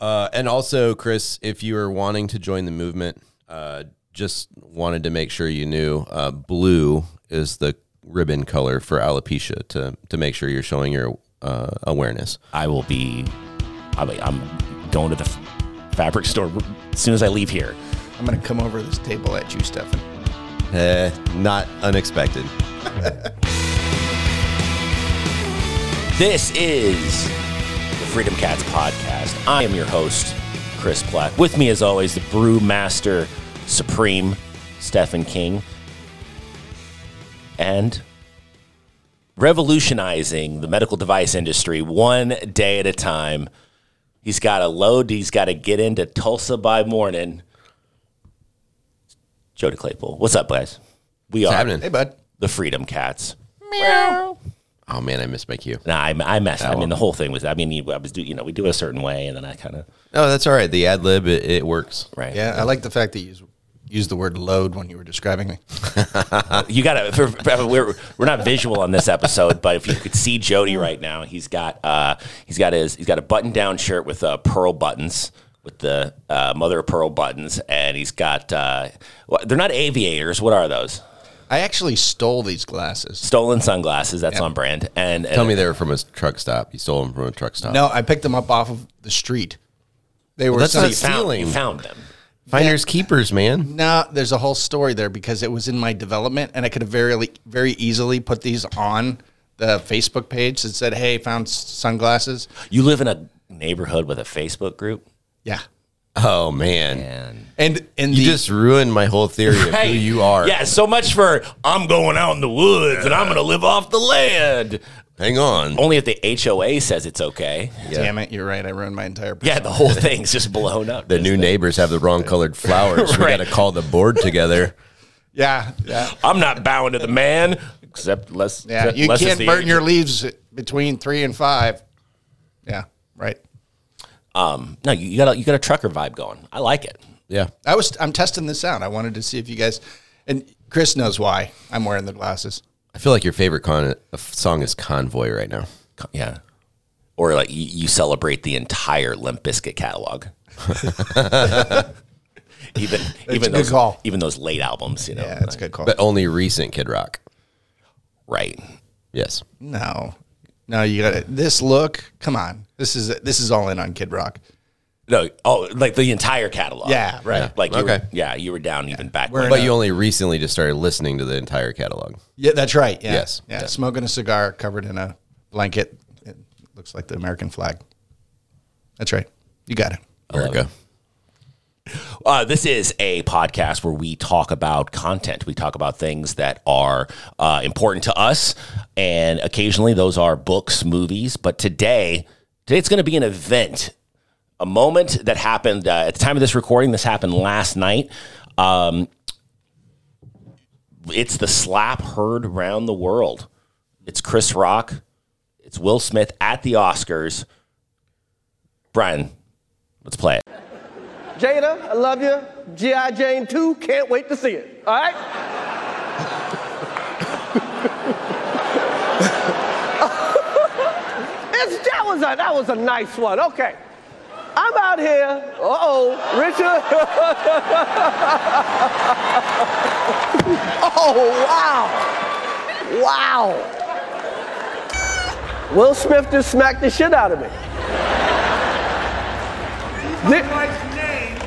Uh, and also, Chris, if you are wanting to join the movement, uh, just wanted to make sure you knew uh, blue is the ribbon color for alopecia to to make sure you're showing your uh, awareness. I will be. I mean, I'm going to the fabric store as soon as I leave here. I'm gonna come over this table at you, Stefan. Eh, not unexpected. This is the Freedom Cats podcast. I am your host, Chris Platt. With me, as always, the Brewmaster Supreme, Stephen King, and revolutionizing the medical device industry one day at a time. He's got a load he's got to get into Tulsa by morning. Jody Claypool. What's up, guys? We What's are happening? Hey, bud. the Freedom Cats. Oh man, I missed my cue. Nah, I, I messed. I mean, the whole thing was. I mean, I was do. You know, we do it a certain way, and then I kind of No, that's all right. The ad lib it, it works. right. Yeah, I like the fact that you use, used the word load when you were describing me. You got to. We're we're not visual on this episode, but if you could see Jody right now, he's got uh he's got his he's got a button down shirt with uh, pearl buttons with the uh, mother of pearl buttons, and he's got uh what- they're not aviators. What are those? I actually stole these glasses. Stolen sunglasses. That's Yeah. on brand. And, and Tell me uh, they were from a truck stop. You stole them from a truck stop. No, I picked them up off of the street. They were that's some- not you found, stealing. you found them. Finders keepers, man. No, there's a whole story there because it was in my development, and I could have very, very easily put these on the Facebook page that said, "Hey, found s- sunglasses." You live in a neighborhood with a Facebook group, Yeah, Oh man, and and and you the, just ruined my whole theory of who you are. Yeah, so much for I'm going out in the woods and I'm going to live off the land. Hang on. Only if the HOA says it's okay. damn it, you're right. I ruined my entire. Yeah, the whole thing's just blown up. The new neighbors have the wrong colored flowers. We got to call the board together. yeah, yeah, I'm not bowing to the man, except less. yeah. except You less can't burn age. your leaves between three and five. Yeah, right. Um, no, you, you got a, you got a trucker vibe going. I like it. Yeah. I was I'm testing this out. I wanted to see if you guys and Chris knows why I'm wearing the glasses. I feel like your favorite con- uh, song is Convoy right now. Co- Yeah, or like you, you celebrate the entire Limp Bizkit catalog. even even those call. even those late albums, you know. Yeah, that's a good call. But only recent Kid Rock. Right. Yes. no, no, you got it. This look. Come on, this is this is all in on Kid Rock. No, oh, like the entire catalog. Yeah, right. Like you Okay. were, yeah, you were down even back We're when. in But a- you only recently just started listening to the entire catalog. Yeah, that's right. Yeah. Yes. Yeah. Smoking a cigar covered in a blanket. It looks like the American flag. That's right. You got it. America. Uh, this is a podcast where we talk about content. We talk about things that are uh, important to us, and occasionally those are books, movies. But today, today it's going to be an event, a moment that happened uh, at the time of this recording. This happened last night. Um, it's the slap heard around the world. It's Chris Rock. It's Will Smith at the Oscars. Brian, let's play it. Jada, I love you. G.I. Jane 2, can't wait to see it. All right? That, was a, that was a nice one. Okay. I'm out here. Uh oh, Richard. oh, wow. Wow. Will Smith just smacked the shit out of me. Thi- wife's name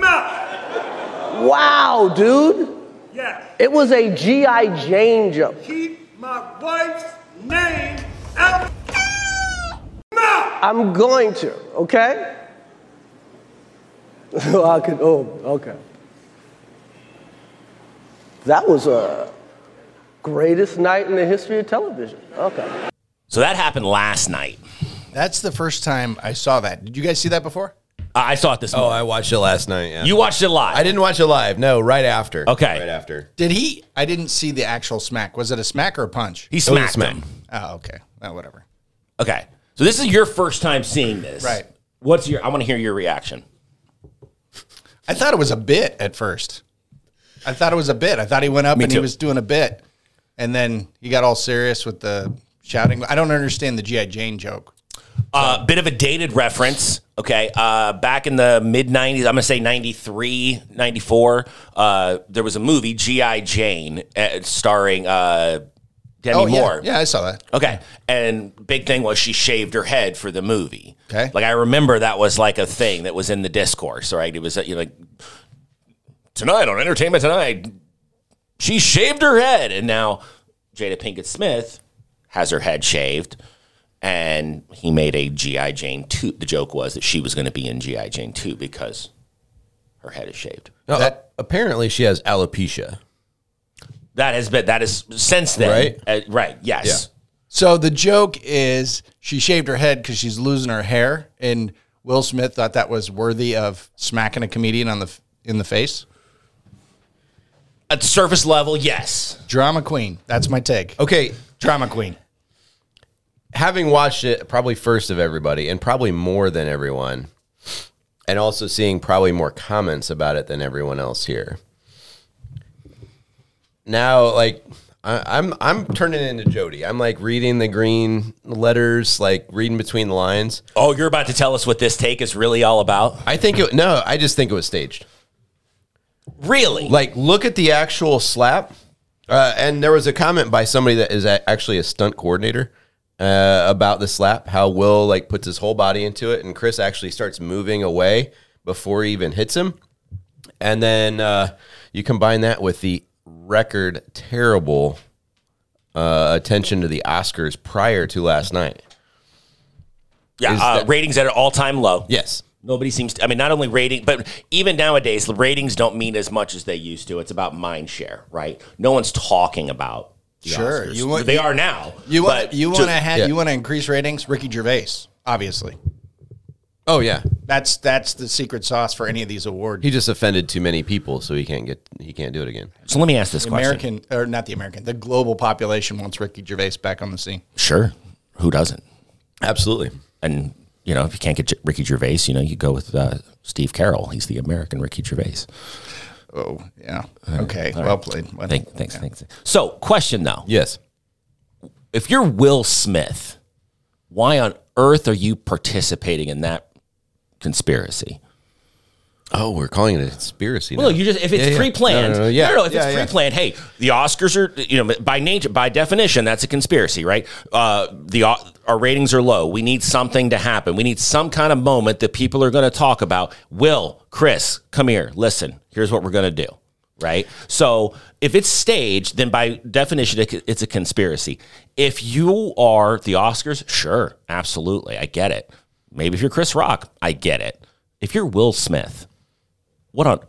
Mouth. Wow, dude. Yes. It was a G.I. Jane joke. Keep my wife's name out mouth. I'm going to, okay? I could, oh, okay. That was a greatest night in the history of television. Okay. So that happened last night. That's the first time I saw that. Did you guys see that before? I saw it this Oh, morning. I watched it last night. Yeah. you watched it live. I didn't watch it live. No, right after. Okay. Right after. Did he? I didn't see the actual smack. Was it a smack or a punch? He was a smacked smack. him. Oh, okay. Oh, whatever. Okay. So this is your first time seeing this. Right. What's your I want to hear your reaction. I thought it was a bit at first. I thought it was a bit. I thought he went up Me and too. he was doing a bit, and then he got all serious with the shouting. I don't understand the GI Jane joke. Uh, bit of a dated reference. Okay. Uh, back in the mid 90s, I'm going to say 93, 94, uh, there was a movie, G.I. Jane, uh, starring uh, Demi Oh Moore. yeah, I saw that. Okay. And big thing was she shaved her head for the movie. Okay. Like I remember that was like a thing that was in the discourse, right? It was uh, you know, like tonight on Entertainment Tonight, she shaved her head, and now Jada Pinkett Smith has her head shaved, and he made a GI Jane two. The joke was that she was going to be in GI Jane two because her head is shaved. No, That- apparently she has alopecia. That has been that is since then, Right? uh, right? Yes. So the joke is she shaved her head because she's losing her hair, and Will Smith thought that was worthy of smacking a comedian on the in the face. At surface level, yes. Drama queen. That's my take. Okay, Drama queen. having watched it probably first of everybody and probably more than everyone, and also seeing probably more comments about it than everyone else here. Now, like I, I'm, I'm turning into Jody. I'm like reading the green letters, like reading between the lines. Oh, you're about to tell us what this take is really all about? I think it. No, I just think it was staged. Really? Like, look at the actual slap. Uh, and there was a comment by somebody that is actually a stunt coordinator uh, about the slap. How Will like puts his whole body into it, and Chris actually starts moving away before he even hits him. And then uh, you combine that with the record terrible uh, attention to the Oscars prior to last night. yeah. Uh, that- ratings at an all time low. Yes. Nobody seems to. I mean, not only rating, but even nowadays, the ratings don't mean as much as they used to. It's about mind share, right? No one's talking about. The Sure, Oscars. you want- they you- are now. You want you want to have yeah. you want to increase ratings? Ricky Gervais, obviously. Oh yeah. That's that's the secret sauce for any of these awards. He just offended too many people, so he can't get he can't do it again. So let me ask this The question. American or not the American, the global population wants Ricky Gervais back on the scene. Sure, who doesn't? Absolutely. And you know, if you can't get Ricky Gervais, you know, you go with uh, Steve Carell. He's the American Ricky Gervais. Oh yeah, okay, well played. Well, Thank, thanks, thanks. So, question though: Yes. If you're Will Smith, why on earth are you participating in that conspiracy? Oh, we're calling it a conspiracy. Well, now. you just if it's Yeah, yeah. pre-planned, No, no, no, yeah. no, no, if Yeah, it's pre-planned, hey, the Oscars are you know by nature, by definition, that's a conspiracy, right? Uh, the au- our ratings are low. We need something to happen. We need some kind of moment that people are going to talk about. Will, Chris, come here. Listen, here's what we're going to do, right? So if it's staged, then by definition, it's a conspiracy. If you are the Oscars, sure, absolutely, I get it. Maybe if you're Chris Rock, I get it. If you're Will Smith, what on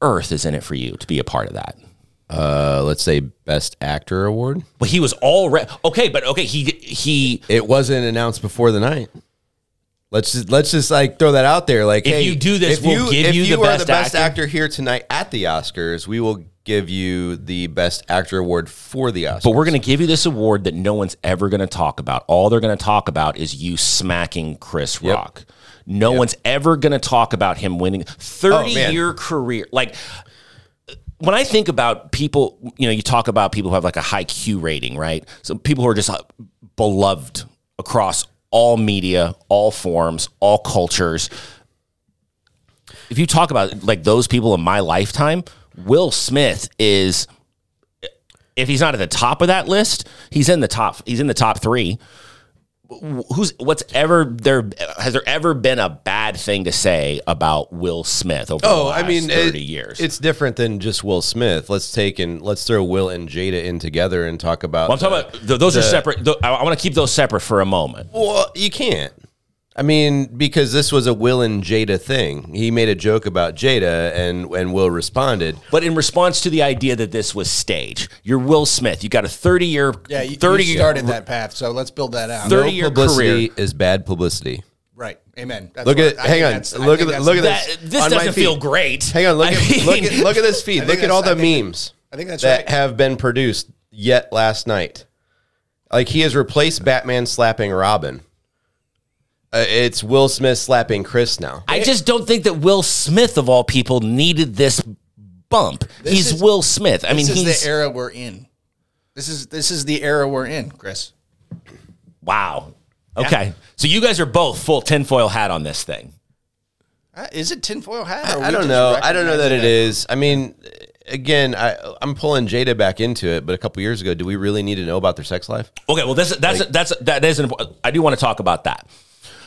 earth is in it for you to be a part of that? uh, let's say best actor award. But he was already okay, but okay, he he. It wasn't announced before the night. Let's just let's just like throw that out there. Like, If hey, you do this, if we'll give if you the are best the best actor. actor here tonight at the Oscars. We will give you the best actor award for the Oscars. But we're going to give you this award that no one's ever going to talk about. All they're going to talk about is you smacking Chris Yep. Rock. No one's ever going to talk about him winning Oh, 30 man. year career. Like when I think about people, you know, you talk about people who have like a high Q rating, right? So people who are just uh, beloved across all media, all forms, all cultures. If you talk about like those people in my lifetime, Will Smith is if he's not at the top of that list, he's in the top. He's in the top three. Who's what's ever there? Has there ever been a bad thing to say about Will Smith over the Oh, last I mean, thirty it- years? It's different than just Will Smith. Let's take and let's throw Will and Jada in together and talk about. Well, I'm talking about th- those are separate. th- I, I want to keep those separate for a moment. Well, you can't. I mean, because this was a Will and Jada thing. He made a joke about Jada, and and Will responded. But in response to the idea that this was staged, you're Will Smith. You got a 30 year, Yeah, you, 30 you started that path, so let's build that out. Thirty- No year publicity career. is bad publicity. Right. Amen. That's Look what- at, I hang think on, that's- I look at think the, that's- look at That, this. this on my doesn't feel great. Hang on, look I at look mean- at look at this feed. Look at all the that's- I think- memes. I think that's that right. have been produced yet last night. Like he has replaced Batman slapping Robin. Uh, it's Will Smith slapping Chris now. I just don't think that Will Smith of all people needed this bump. he's is- Will Smith. I mean, this is he's the era we're in. This is this is the era we're in, Chris. wow. Okay, so you guys are both full tinfoil hat on this thing. Uh, is it tinfoil hat? or are I don't know. I don't know that it recognizing is. I mean, again, I, I'm pulling Jada back into it, but a couple years ago, do we really need to know about their sex life? Okay, well, this that's that's that is an important. I do want to talk about that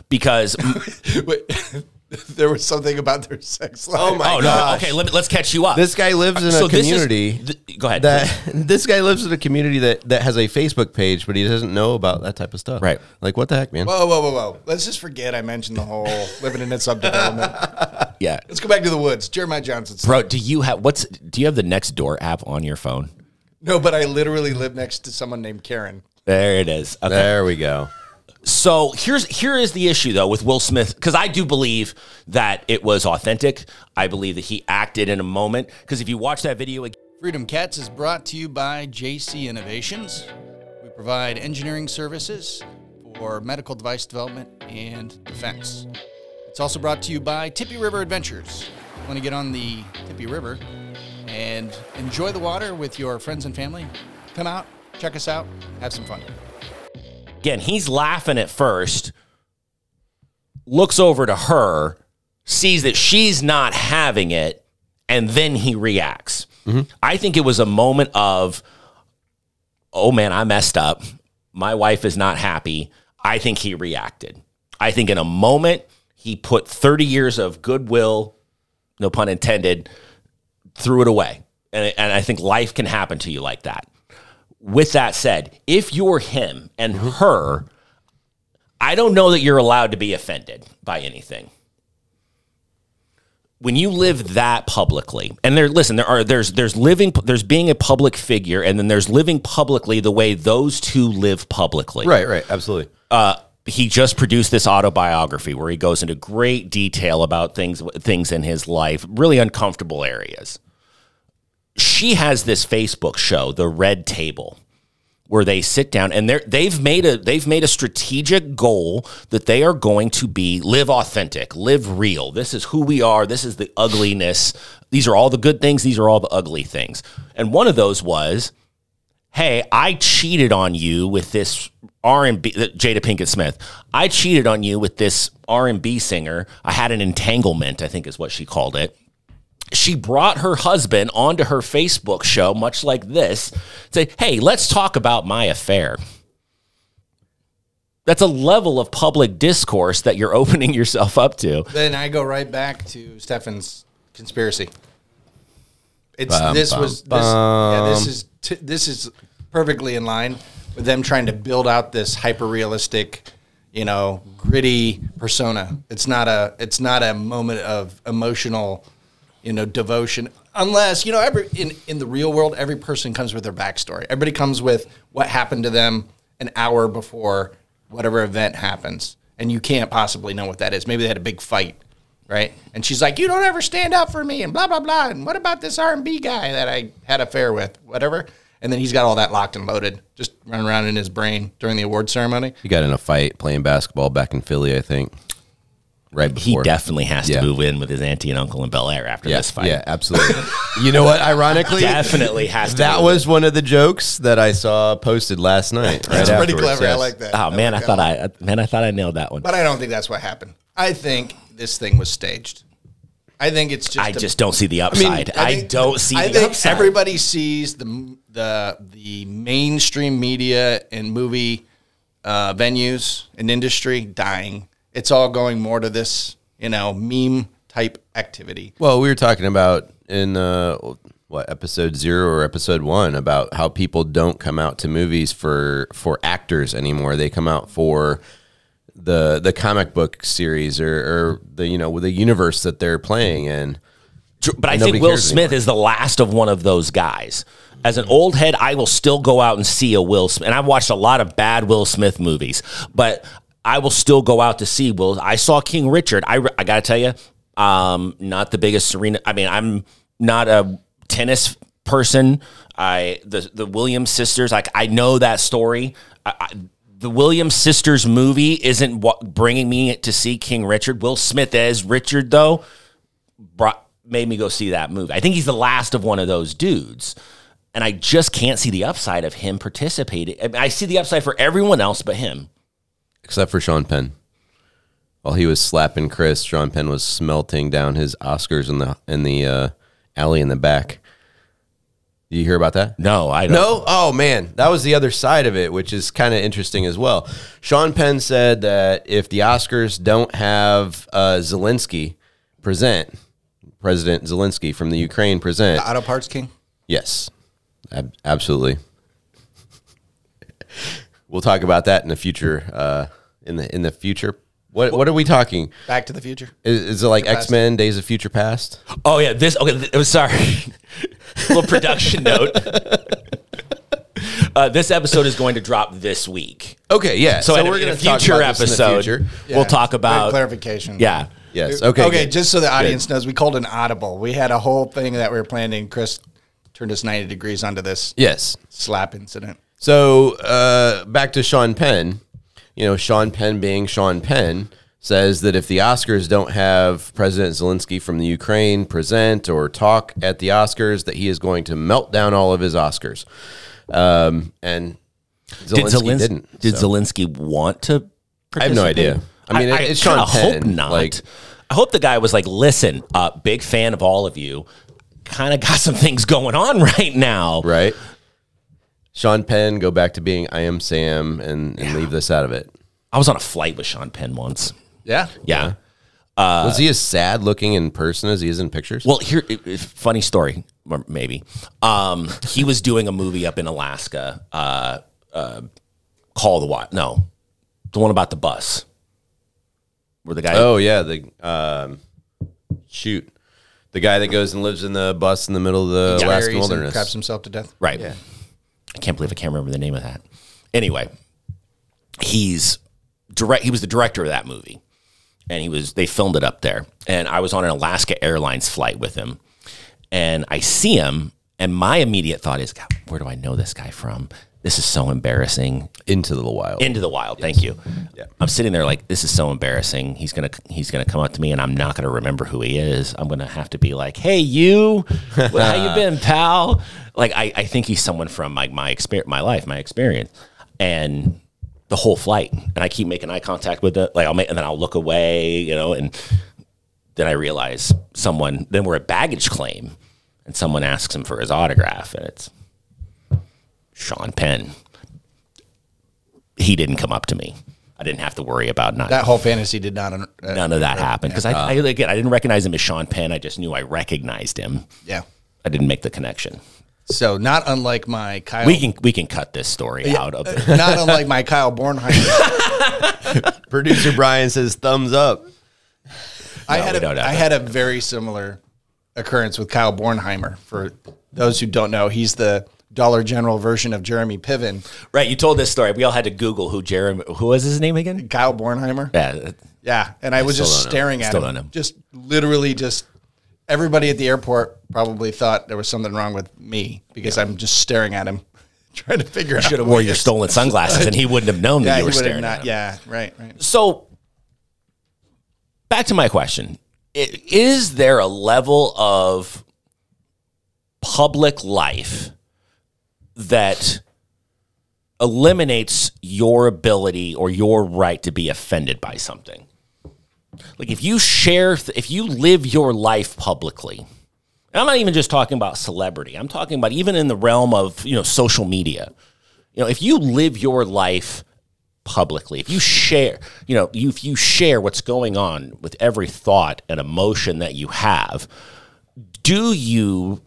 because Wait, there was something about their sex life. Oh my oh no, okay, let me, let's catch you up. This guy lives in So a this is- community. th- go ahead. that this guy lives in a community that that has a Facebook page, but he doesn't know about that type of stuff. Right. Like what the heck, man? Whoa, whoa, whoa, whoa! Let's just forget I mentioned the whole living in a subdevelopment. yeah, Let's go back to the woods. Jeremiah Johnson. bro. Do you have what's? Do you have the next door app on your phone? No, but I literally live next to someone named Karen. There it is. Okay. there we go. So here's here is the issue though with Will Smith because I do believe that it was authentic. I believe that he acted in a moment because if you watch that video again. Freedom Cats is brought to you by JC Innovations. We provide engineering services for medical device development and defense. It's also brought to you by Tippy River Adventures. Want to get on the Tippy River and enjoy the water with your friends and family? Come out, check us out, have some fun. Again, he's laughing at first, looks over to her, sees that she's not having it, and then he reacts. Mm-hmm. I think it was a moment of, oh man, I messed up. My wife is not happy. I think he reacted. I think in a moment, he put 30 years of goodwill, no pun intended, threw it away. And, and I think life can happen to you like that with that said, if you're him and her, I don't know that you're allowed to be offended by anything. When you live that publicly, and there, listen, there are there's there's living there's being a public figure, and then there's living publicly the way those two live publicly. Right, right, absolutely. Uh, he just produced this autobiography where he goes into great detail about things things in his life, really uncomfortable areas. She has this Facebook show, The Red Table, where they sit down and they're they've made a they've made a strategic goal that they are going to be live authentic, live real. This is who we are. This is the ugliness. These are all the good things. These are all the ugly things. And one of those was hey, I cheated on you with this R&B Jada Pinkett Smith. I cheated on you with this R&B singer. I had an entanglement, I think is what she called it. She brought her husband onto her Facebook show much like this. Say, "Hey, let's talk about my affair." That's a level of public discourse that you're opening yourself up to. Then I go right back to Stefan's conspiracy. It's Bum, this bum, was this, yeah, this is t- this is perfectly in line with them trying to build out this hyper realistic, you know, gritty persona. It's not a it's not a moment of emotional, you know, devotion. Unless you know, every in in the real world, every person comes with their backstory. Everybody comes with what happened to them an hour before whatever event happens, and you can't possibly know what that is. Maybe they had a big fight right? And she's like, "You don't ever stand up for me," and blah blah blah. And what about this R and B guy that I had affair with, whatever? And then he's got all that locked and loaded, just running around in his brain during the award ceremony. He got in a fight playing basketball back in Philly, I think. Right He definitely has Yeah. to move in with his auntie and uncle in Bel Air after yeah, this fight. yeah, absolutely. you know what? Ironically, Definitely has to. that move was one of the jokes that I saw posted last night. That's right pretty afterwards, clever. I like that. Oh man, I thought I man, I thought I nailed that one. But I don't think that's what happened. I think this thing was staged. I think it's just. I a- just don't see the upside. I, think- don't see I the think upside. everybody sees the the the mainstream media and movie uh, venues and industry dying. It's all going more to this, you know, meme type activity. Well, we were talking about in uh, what episode zero or episode one about how people don't come out to movies for for actors anymore. They come out for the the comic book series or, or the you know the universe that they're playing in. but I think Will Smith anymore. is the last of one of those guys. As an old head, I will still go out and see a Will Smith. And I've watched a lot of bad Will Smith movies, but I will still go out to see Will. I saw King Richard. I, I got to tell you, um, not the biggest Serena. I mean, I'm not a tennis person. I the the Williams sisters. Like I know that story. I, I, the Williams sisters movie isn't what bringing me to see King Richard. Will Smith as Richard though brought made me go see that movie. I think he's the last of one of those dudes. And I just can't see the upside of him participating. I see the upside for everyone else but him. Except for Sean Penn. while he was slapping Chris, Sean Penn was smelting down his Oscars in the in the uh, alley in the back. Did you hear about that? No, I don't. No? Oh, man. That was the other side of it, which is kind of interesting as well. Sean Penn said that if the Oscars don't have uh, Zelensky present, President Zelensky from the Ukraine present, Auto Parts King. yes, ab- absolutely. We'll talk about that in the future. Uh, in the in the future, what what are we talking? Back to the Future. Is, is it like Past. X Men: Days of Future Past? Oh yeah, this. Okay, th- oh, sorry. Little production note. Uh, this episode is going to drop this week. Okay, yeah. So, in, a- in gonna a talk future about this in the episode, future. Yeah. we'll talk Great about. clarification. Yeah. Yes. Okay. Okay, good. just so the audience knows, we called an audible. We had a whole thing that we were planning. Chris turned us 90 degrees onto this yes. slap incident. So uh, back to Sean Penn. You know, Sean Penn being Sean Penn says that if the Oscars don't have President Zelensky from the Ukraine present or talk at the Oscars, that he is going to melt down all of his Oscars. Um, and Zelensky Did Zelensky didn't. Did so. Zelensky want to? I have no idea. I mean, it's Sean kinda Penn. Hope not. Like, I hope the guy was like, "Listen, uh, big fan of all of you. Kind of got some things going on right now. right? Sean Penn, go back to being I am Sam and, and leave this out of it. I was on a flight with Sean Penn once. Yeah. Yeah. Was he as sad looking in person as he is in pictures? Well, here, it- it- funny story, or maybe. Um, he was doing a movie up in Alaska, uh, uh, Call the Wild. No, the one about the bus, where the guy. Oh yeah, the um, shoot, the guy that goes and lives in the bus in the middle of the Diaries Alaskan and wilderness. Craps himself to death. Right. I can't believe I can't remember the name of that. Anyway, he's direct. He was the director of that movie, and he was. They filmed it up there, and I was on an Alaska Airlines flight with him, and I see him, and my immediate thought is, God, where do I know this guy from? This is so embarrassing. Into the wild. Into the wild. Thank you. Yeah. I'm sitting there like this is so embarrassing. He's gonna he's gonna come up to me and I'm not gonna remember who he is. I'm gonna have to be like, hey you, how you been, pal? Like I, I think he's someone from my my experience, my life, my experience, and the whole flight. And I keep making eye contact with it. Like I'll make and then I'll look away, you know, and then I realize someone. Then we're at baggage claim, and someone asks him for his autograph, and it's Sean Penn. He didn't come up to me. I didn't have to worry about not That whole fantasy did not. Uh, none of that uh, happened because I, uh, I again I didn't recognize him as Sean Penn. I just knew I recognized him. Yeah. I didn't make the connection. So not unlike my Kyle. We can we can cut this story out of uh, it. not unlike my Kyle Bornheimer. Producer Brian says thumbs up. I No, had we a, don't have I that. had a very similar occurrence with Kyle Bornheimer. For those who don't know, he's the Dollar General version of Jeremy Piven. Right, you told this story. We all had to Google who Jeremy who was his name again? Kyle Bornheimer. Yeah, Yeah, and I was just staring at Still him. don't. Just literally, just everybody at the airport probably thought there was something wrong with me because I'm just staring at him, trying to figure out. should have wore your stolen sunglasses, and he wouldn't have known that you were staring not. at him. Yeah, right, right. So, back to my question: Is there a level of public life that eliminates your ability or your right to be offended by something? Like if you share, if you live your life publicly, and I'm not even just talking about celebrity. I'm talking about even in the realm of you know social media. You know, if you live your life publicly, if you share, you know, you, if you share what's going on with every thought and emotion that you have, do you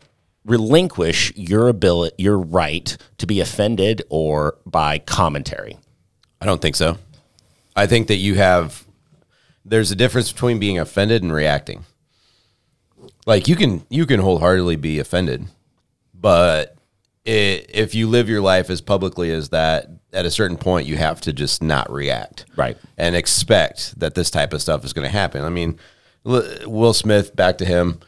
relinquish your ability, your right to be offended or by commentary? I don't think so. I think that you have there's a difference between being offended and reacting. Like you can you can wholeheartedly be offended, but i if you live your life as publicly as that, at a certain point you have to just not react, Right. and expect that this type of stuff is going to happen. I mean, Will Smith, back to him,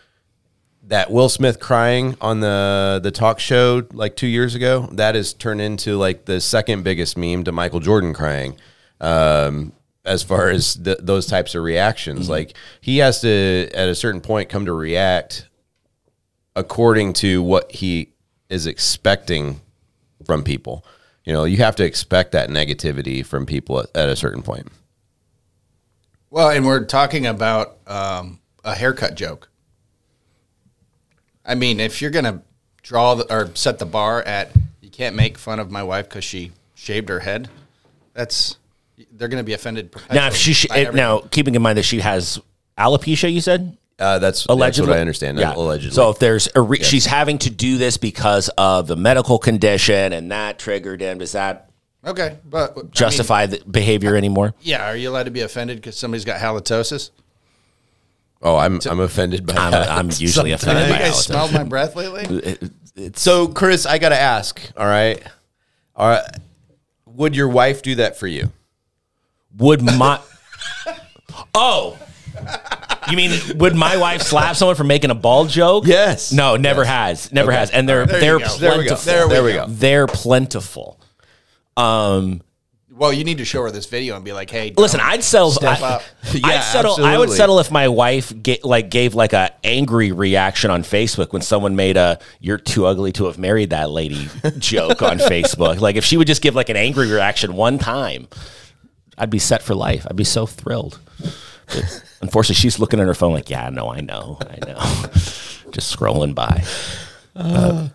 that Will Smith crying on the the talk show like two years ago, that has turned into like the second biggest meme to Michael Jordan crying. Um, as far as th- those types of reactions, like he has to at a certain point come to react according to what he is expecting from people. You know, you have to expect that negativity from people at, at a certain point. Well, and we're talking about um, a haircut joke. I mean, if you're gonna draw the, or set the bar at you can't make fun of my wife because she shaved her head, that's they're gonna be offended. Now, if she sh- by everything. now keeping in mind that she has alopecia, you said Uh, that's allegedly. That's what I understand. Yeah. Allegedly. So if there's a re- she's having to do this because of the medical condition, and that triggered him, does that okay, but I mean, justify the behavior anymore? yeah, are you allowed to be offended because somebody's got halitosis? Oh, I'm I'm offended by I'm, that. I'm usually Have offended you by guys halitosis. smelled my breath lately? So, Chris, I got to ask. All right, all right. Would your wife do that for you? Would my oh. You mean would my wife slap someone for making a bald joke? Yes. No, never has. Never has. And they're There you they're go. plentiful. There we go. There we There we go. go. They're plentiful. Um Well, you need to show her this video and be like, "Hey, listen, I'd settle Step I, up. Yeah, I'd settle I would settle if my wife ga- like gave like a angry reaction on Facebook when someone made a you're too ugly to have married that lady joke on Facebook. Like if she would just give like an angry reaction one time, I'd be set for life. I'd be so thrilled. But unfortunately, she's looking at her phone like, "Yeah, no, I know, I know." Just scrolling by. Uh,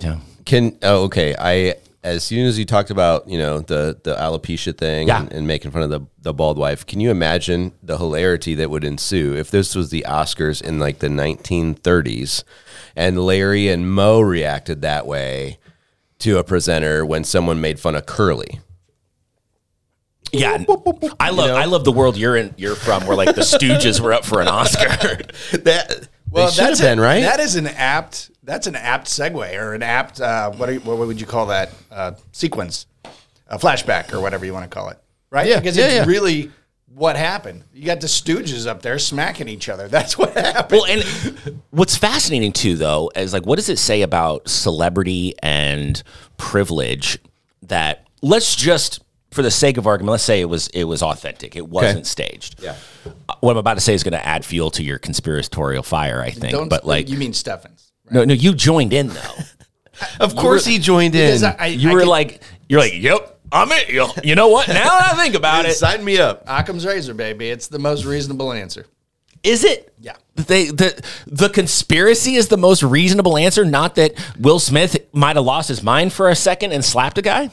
yeah. Can oh, okay. I as soon as you talked about you know the the alopecia thing Yeah. and, and making fun of the the bald wife, can you imagine the hilarity that would ensue if this was the Oscars in like the 1930s, and Larry and Moe reacted that way to a presenter when someone made fun of Curly? Yeah, I love I love the world you're in you're from, where like the Stooges were up for an Oscar. that Well, that's been right. That is an apt. That's an apt segue or an apt. Uh, what, you- what would you call that uh, sequence? A flashback or whatever you want to call it, right? Yeah, because yeah, it's yeah. really what happened. You got the Stooges up there smacking each other. That's what happened. Well, and what's fascinating too, though, is like, what does it say about celebrity and privilege that let's just, for the sake of argument, let's say it was it was authentic, it wasn't staged. Yeah. What I'm about to say is going to add fuel to your conspiratorial fire, I think. Don't. but like, you mean Stefan's? No, no, you joined in though. of course, he joined in. I, I, you I were can- like, you're like, yep, I'm it. You- You know what? Now that I think about it, Sign me up. Occam's razor, baby. It's the most reasonable answer. Is it? Yeah. They the the conspiracy is the most reasonable answer. Not that Will Smith might have lost his mind for a second and slapped a guy.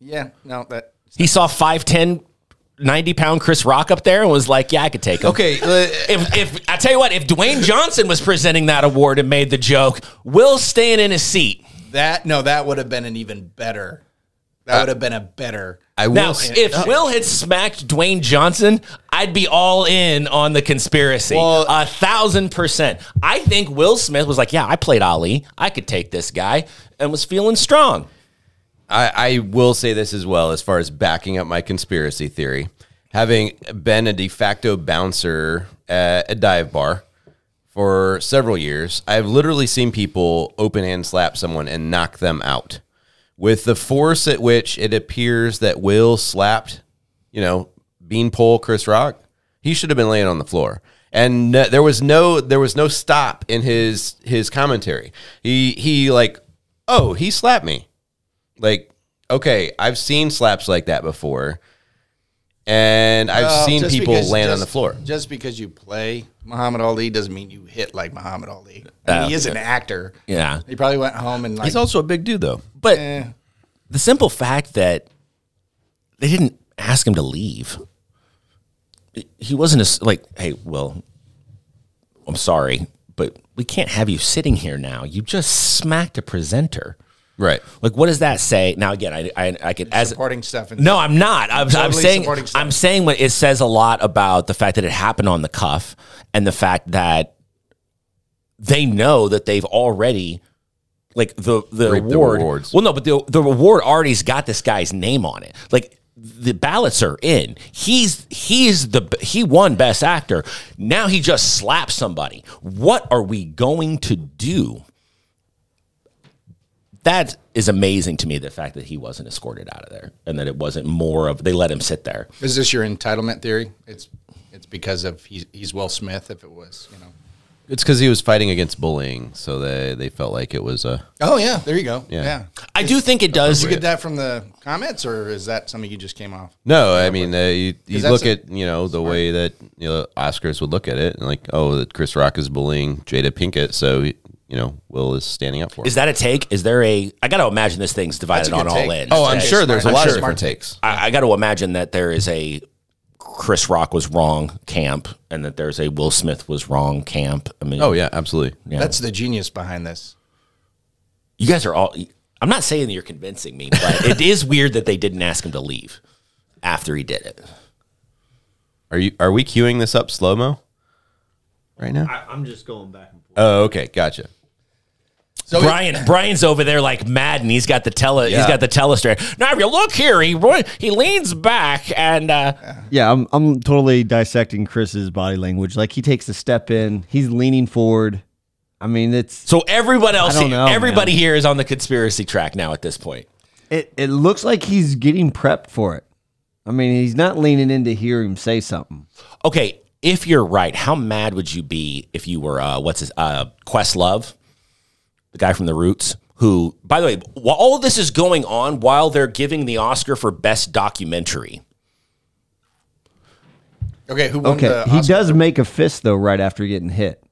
Yeah. No. That. He saw 5'10", 90 pound Chris Rock up there and was like, "Yeah, I could take him." Okay, uh, If, if I tell you what, if Dwayne Johnson was presenting that award and made the joke, Will staying in his seat. That. No. That would have been an even better. That would have been a better. I will. Now, say- if Will had smacked Dwayne Johnson, I'd be all in on the conspiracy. Well- a thousand percent. I think Will Smith was like, yeah, I played Ali. I could take this guy and was feeling strong. I, I will say this as well, as far as backing up my conspiracy theory. Having been a de facto bouncer at a dive bar for several years, I've literally seen people open hand slap someone and knock them out. With the force at which it appears that Will slapped, you know, Beanpole Chris Rock, he should have been laying on the floor. And there was no there was no stop in his his commentary. He he like, oh, he slapped me. Like, okay, I've seen slaps like that before, and I've Well, seen just people because- land on just- the floor. Just because you play Muhammad Ali doesn't mean you hit like Muhammad Ali. I mean, he is an actor. Yeah. He probably went home and like. He's also a big dude, though. But eh. the simple fact that they didn't ask him to leave, he wasn't as like, hey, well, I'm sorry, but we can't have you sitting here now. You just smacked a presenter. Right. Like, what does that say? Now, again, I, I, I could as supporting stuff. no, I'm not. I'm, I'm saying. I'm saying what it says a lot about the fact that it happened on the cuff and the fact that they know that they've already like the the Reaped the award. rewards. well, no, but the the award already's got this guy's name on it. Like the ballots are in. He's he's the he won best actor. Now he just slaps somebody. What are we going to do? That is amazing to me. The fact that he wasn't escorted out of there and that it wasn't more of they let him sit there. Is this your entitlement theory? It's it's because of he's, he's Will Smith. If it was, you know, It's because he was fighting against bullying, so they they felt like it was a. Oh yeah, there you go. Yeah. Yeah. I do think it does. Did you get that from the comments, or is that something you just came off? No, I mean, uh, you, you look a- at you know the way that you know Oscars would look at it, and like, oh, that Chris Rock is bullying Jada Pinkett, so you know Will is standing up for. Is that a take? Is there a? I got to imagine this thing's divided on good all take. ends. oh, I'm Hey, sure there's a smart- lot I'm of different takes. I, I got to imagine that there is a Chris Rock was wrong camp, and that there's a Will Smith was wrong camp. I mean, Oh yeah, absolutely. yeah. That's the genius behind this. you guys are all. I'm not saying that you're convincing me, but it is weird that they didn't ask him to leave after he did it. Are you are we queuing this up slow mo right now? I, I'm just going back and forth. Oh, okay, gotcha. So Brian, Brian's over there like mad, and he's got the tele. he's got the telestrator. Now, if you look here, he he leans back and uh, Yeah, I'm I'm totally dissecting Chris's body language. Like he takes a step in, he's leaning forward. I mean, it's so everyone else, don't know, everybody man. here is on the conspiracy track now at this point. it it looks like he's getting prepped for it. I mean, he's not leaning in to hear him say something. Okay, if you're right, how mad would you be if you were uh, what's his uh, Questlove, the guy from the Roots? Who, by the way, while all of this is going on, while they're giving the Oscar for best documentary, okay, who won Okay, the he does make a fist though right after getting hit.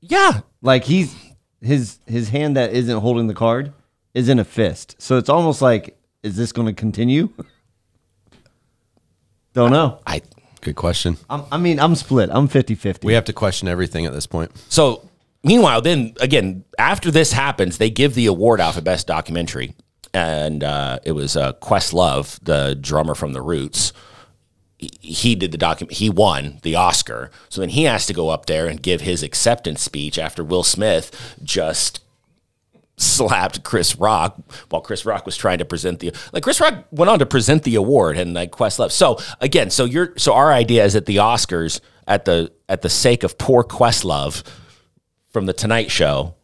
yeah, Like he's his his hand that isn't holding the card is in a fist. So it's almost like is this going to continue? Don't know. I Good question. I'm, I mean, I'm split. I'm 50-50. We have to question everything at this point. So, meanwhile, then again, after this happens, they give the award out for best documentary, and uh, it was uh, Questlove, the drummer from the Roots. He- did the document. He won the Oscar. So then he has to go up there and give his acceptance speech after Will Smith just slapped Chris Rock while Chris Rock was trying to present the like Chris Rock went on to present the award and like Questlove. So again, so you're so our idea is that the Oscars at the at the sake of poor Questlove from the Tonight Show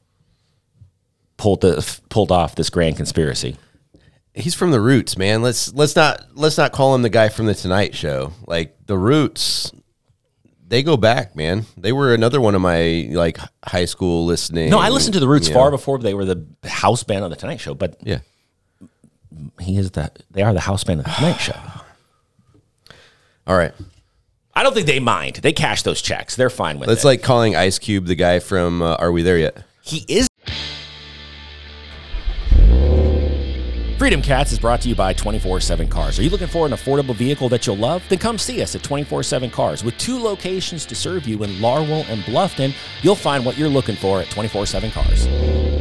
pulled the pulled off this grand conspiracy. He's from the Roots, man. Let's let's not let's not call him the guy from the Tonight Show. Like the Roots, they go back, man. They were another one of my like high school listening. No, I listened to the Roots far know. before they were the house band on the Tonight Show, but Yeah. he is the they are the house band of the Tonight Show. All right. I don't think they mind. They cash those checks. They're fine with it. That's it. like calling Ice Cube the guy from uh, Are We There Yet? He is. Freedom Cats is brought to you by 24 7 Cars. Are you looking for an affordable vehicle that you'll love? Then come see us at 24 7 Cars. With two locations to serve you in Larwill and Bluffton, you'll find what you're looking for at 24 7 Cars.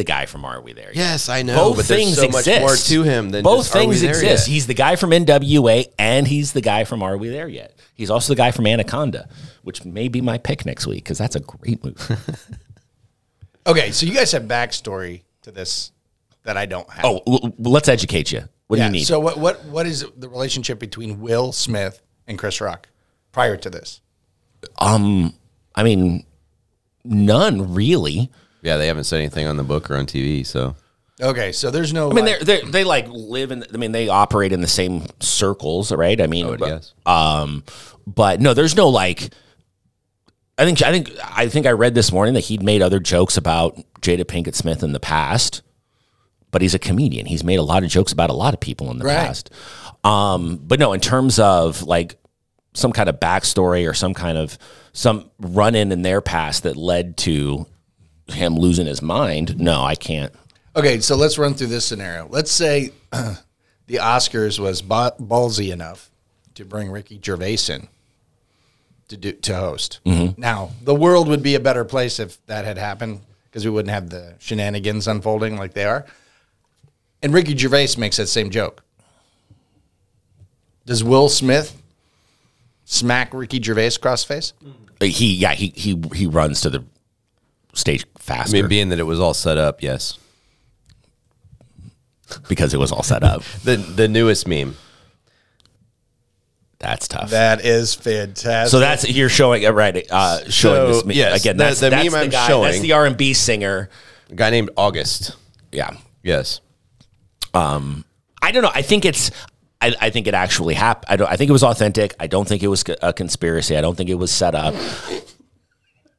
The guy from Are We There? Yes, I know. Both but things there's so exist. much more to him than both just, things exist. Yet? He's the guy from NWA, and he's the guy from Are We There Yet? He's also the guy from Anaconda, which may be my pick next week because that's a great movie. Okay, so you guys have backstory to this that I don't have. oh, l- l- let's educate you. What do you need? So what what what is the relationship between Will Smith and Chris Rock prior to this? um, I mean, none really. Yeah, they haven't said anything on the book or on TV, so Okay, so there's no. I mean, like- they're, they're they like live in. I mean, they operate in the same circles, right? I mean, I but, um, but no, there's no like. I think I think I think I read this morning that he'd made other jokes about Jada Pinkett Smith in the past, but he's a comedian. He's made a lot of jokes about a lot of people in the Right. past. Um, but no, in terms of like some kind of backstory or some kind of some run in in their past that led to him losing his mind, no, I can't. Okay, so let's run through this scenario. Let's say the Oscars was ba- ballsy enough to bring Ricky Gervais in to do to host. Mm-hmm. Now, the world would be a better place if that had happened because we wouldn't have the shenanigans unfolding like they are. And Ricky Gervais makes that same joke. Does Will Smith smack Ricky Gervais across the face? Uh, he yeah he he he runs to the stage I mean, being that it was all set up, yes. because it was all set up. The the newest meme. That's tough. That is fantastic. so that's you're showing uh, right uh, showing So, this me- yes, again. the- That's the that's meme the I'm guy. That's showing- the R and B singer. A guy named August. Yeah. Yes. I don't know. I think it's I, I think it actually happened. I don't. I think it was authentic. I don't think it was a conspiracy. I don't think it was set up.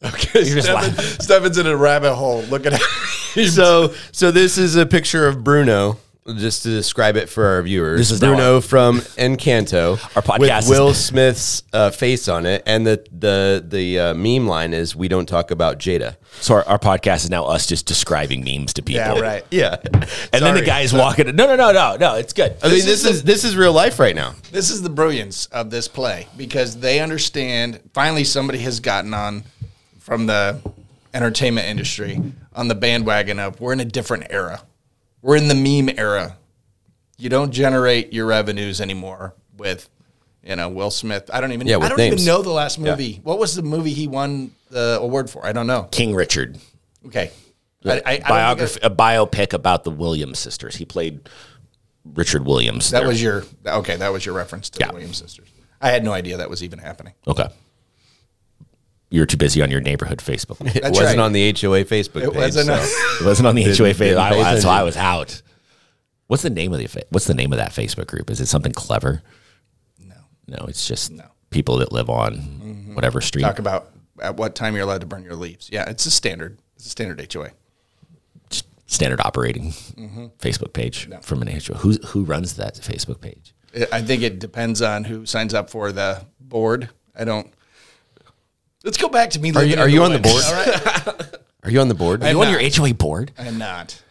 Okay, just Stefan, Stefan's in a rabbit hole. Look at so so this is a picture of Bruno. Just to describe it for our viewers, This is Bruno our- from Encanto, Our podcast with Will Smith's uh, face on it, and the the the uh, meme line is "We don't talk about Jada." So our, our podcast is now us just describing memes to people. Yeah, right. Yeah, And then the guy's walking. No, no, no, no, no. It's good. I mean, This this, is is this is real life right now. This is the brilliance of this play because they understand. Finally, somebody has gotten on from the entertainment industry on the bandwagon of we're in a different era. We're in the meme era. You don't generate your revenues anymore with, you know, Will Smith. I don't even. Yeah, I don't even know the last movie. What was the movie he won the award for? I don't know. King Richard. Okay. I, I, I don't think biography, I- a biopic about the Williams sisters. He played Richard Williams. that They're- was your okay. That was your reference to Yeah. the Williams sisters. I had no idea that was even happening. okay. You're too busy on your neighborhood Facebook. It That's wasn't right. on the HOA Facebook It page. wasn't. so- It wasn't on the HOA Didn't- page. I, was- so attention. I was out. What's the name of the fa- What's the name of that Facebook group? Is it something clever? No. No, it's just No. people that live on whatever street. talk about at what time you're allowed to burn your leaves. Yeah, it's a standard. It's a standard HOA. Just standard operating Mm-hmm. Facebook page from an HOA. Who who runs that Facebook page? I- I think it depends on who signs up for the board. I don't. Let's go back to me. Are you are you on the board? All right. Are you on the board? Are you on not. your HOA board? I am not.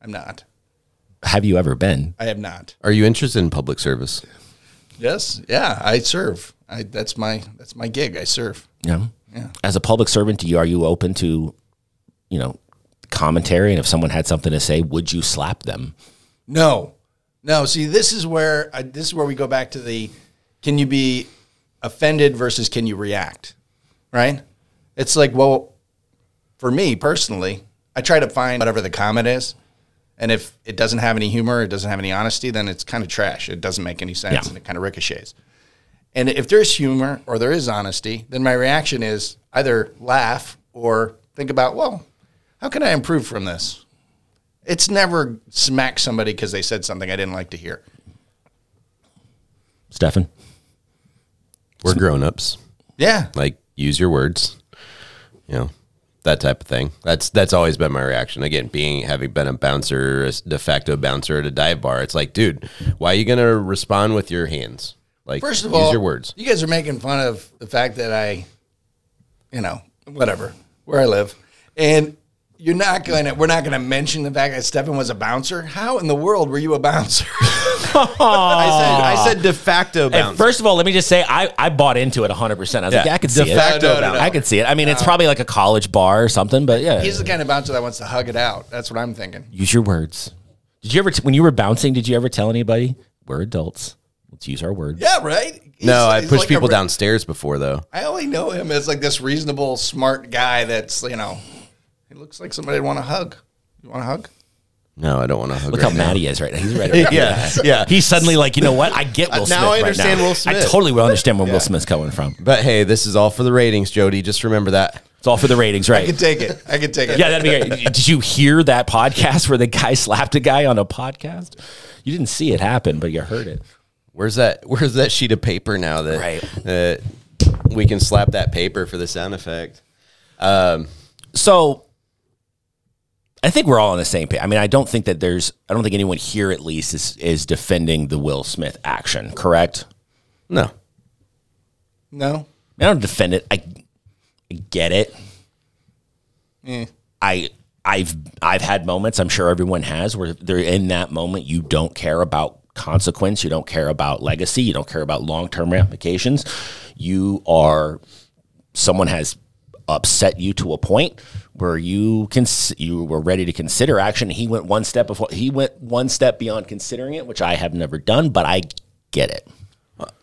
I'm not. Have you ever been? I am not. Are you interested in public service? Yes. Yeah. I serve. I that's my that's my gig. I serve. Yeah. As a public servant, do you are you open to, you know, commentary? And if someone had something to say, would you slap them? No, no. See, this is where I, this is where we go back to the can you be offended versus can you react, right? It's like, well, for me personally, I try to find whatever the comment is, and if it doesn't have any humor, it doesn't have any honesty, then it's kind of trash. It doesn't make any sense, Yeah. and it kind of ricochets. And if there's humor or there is honesty, then my reaction is either laugh or think about, well, how can I improve from this? It's never smack somebody because they said something I didn't like to hear. Stefan? We're grown ups. Yeah. Like use your words. You know that type of thing. That's that's always been my reaction. Again, being having been a bouncer, a de facto bouncer at a dive bar, it's like, dude, why are you gonna respond with your hands? Like, First of use all, your words. You guys are making fun of the fact that I, you know, whatever, where I live. And you're not going to, we're not going to mention the fact that Stefan was a bouncer. How in the world were you a bouncer? I said, I said de facto Hey, bouncer. first of all, let me just say I, I bought into it 100%. I was like, Yeah, yeah, I could de see it. facto No, no, no, bouncer. I could see it. I mean, it's probably like a college bar or something, but yeah. He's the kind of bouncer that wants to hug it out. That's what I'm thinking. use your words. Did you ever, t- when you were bouncing, did you ever tell anybody, we're adults? Let's use our words. Yeah, right? He's- no, I he's pushed like a people re- downstairs before though. I only know him as like this reasonable, smart guy that's, you know, he looks like somebody I'd want to hug. You want to hug? No, I don't want to hug. Look right how now. mad he is right now. He's ready. Right Yeah, now. yeah. He's suddenly like, you know what? I get Will Uh, Smith. now I right understand now. Will Smith. I totally will understand where Will Smith's coming from. But hey, this is all for the ratings, Jody. Just remember that. It's all for the ratings, right? I can take it. I can take it. Yeah, that'd be great. Did you hear that podcast where the guy slapped a guy on a podcast? You didn't see it happen, but you heard it. Where's that? Where's that sheet of paper now that Right. that we can slap that paper for the sound effect? So I think we're all on the same page. I mean, I don't think that there's I don't think anyone here at least is is defending the Will Smith action, correct? No, No? I don't defend it. I, I get it. Eh. I I've I've had moments. I'm sure everyone has where they're in that moment. You don't care about consequence. You don't care about legacy. You don't care about long term ramifications. You are someone has upset you to a point where you can you were ready to consider action. He went one step before he went one step beyond considering it, which I have never done, but I get it.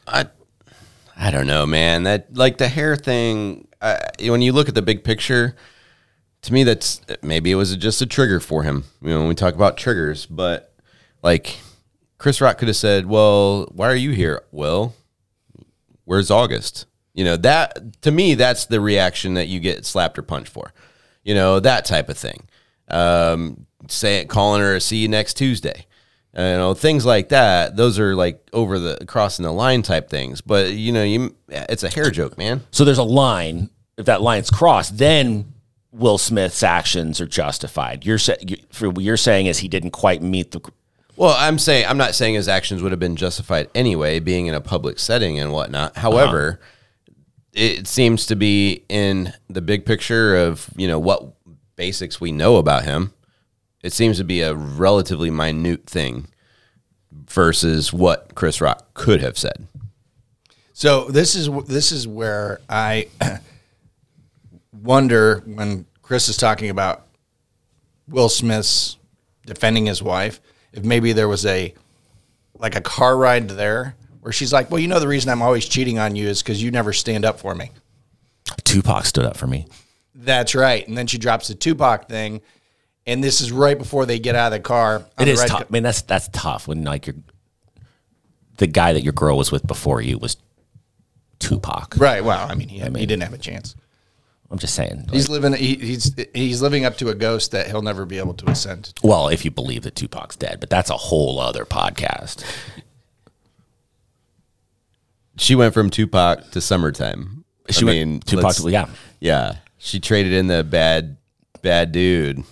I I don't know, man. That like the hair thing. When you look at the big picture, to me, that's maybe it was just a trigger for him. You know, when we talk about triggers, but like Chris Rock could have said, "Well, why are you here?" Well, where's August? You know that to me, that's the reaction that you get slapped or punched for. You know that type of thing. Um, say calling her, "See you next Tuesday." you know things like that. Those are like over the crossing the line type things. But you know, you it's a hair joke, man. So there's a line. If that line's crossed, then Will Smith's actions are justified. You're sa- you, for what you're saying is he didn't quite meet the. Well, I'm saying I'm not saying his actions would have been justified anyway, being in a public setting and whatnot. However, it seems to be in the big picture of you know what basics we know about him. It seems to be a relatively minute thing versus what Chris Rock could have said. So this is this is where I wonder when Chris is talking about Will Smith's defending his wife, if maybe there was a like a car ride there where she's like, "Well, you know the reason I'm always cheating on you is because you never stand up for me." Tupac stood up for me. That's right. And then she drops the Tupac thing, and this is right before they get out of the car. It is tough. ca- I mean, that's that's tough when like your the guy that your girl was with before you was Tupac. Right. Well, I mean, he, he didn't have a chance. I'm just saying. He's living. He, he's he's living up to a ghost that he'll never be able to ascend. to. well, if you believe that Tupac's dead, but that's a whole other podcast. She went from Tupac to summertime. She I went mean, Tupac. let's- To, yeah, Yeah, she traded in the bad, bad dude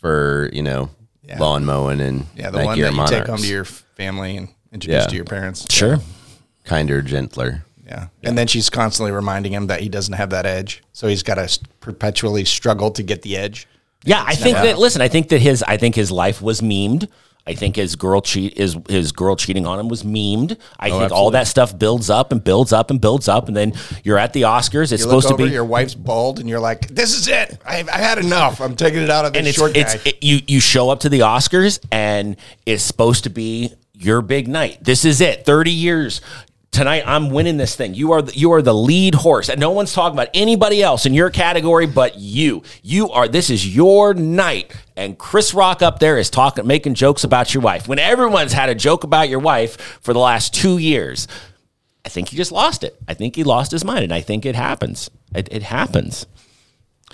for you know Yeah. lawn mowing and Yeah, the Nike one that you take home to your family and introduce Yeah. to your parents. sure. kinder, gentler. Yeah. And then she's constantly reminding him that he doesn't have that edge. So he's got to perpetually struggle to get the edge. Yeah, I think that. Listen, I think that his. I think his life was memed. I think his girl cheat his his girl cheating on him was memed. I oh, think all that stuff builds up and builds up and builds up, and then you're at the Oscars. It's You supposed to be. your wife's bald, and you're like, this is it. I've, I had enough. I'm taking it out of this and it's, short it's guy. it- you you show up to the Oscars and it's supposed to be your big night. This is it. 30 years tonight I'm winning this thing. You are the, you are the lead horse. And no one's talking about anybody else in your category but you. You are this is your night. And Chris Rock up there is talking making jokes about your wife. When everyone's had a joke about your wife for the last 2 years. I think he just lost it. I think he lost his mind and I think it happens. It, it happens.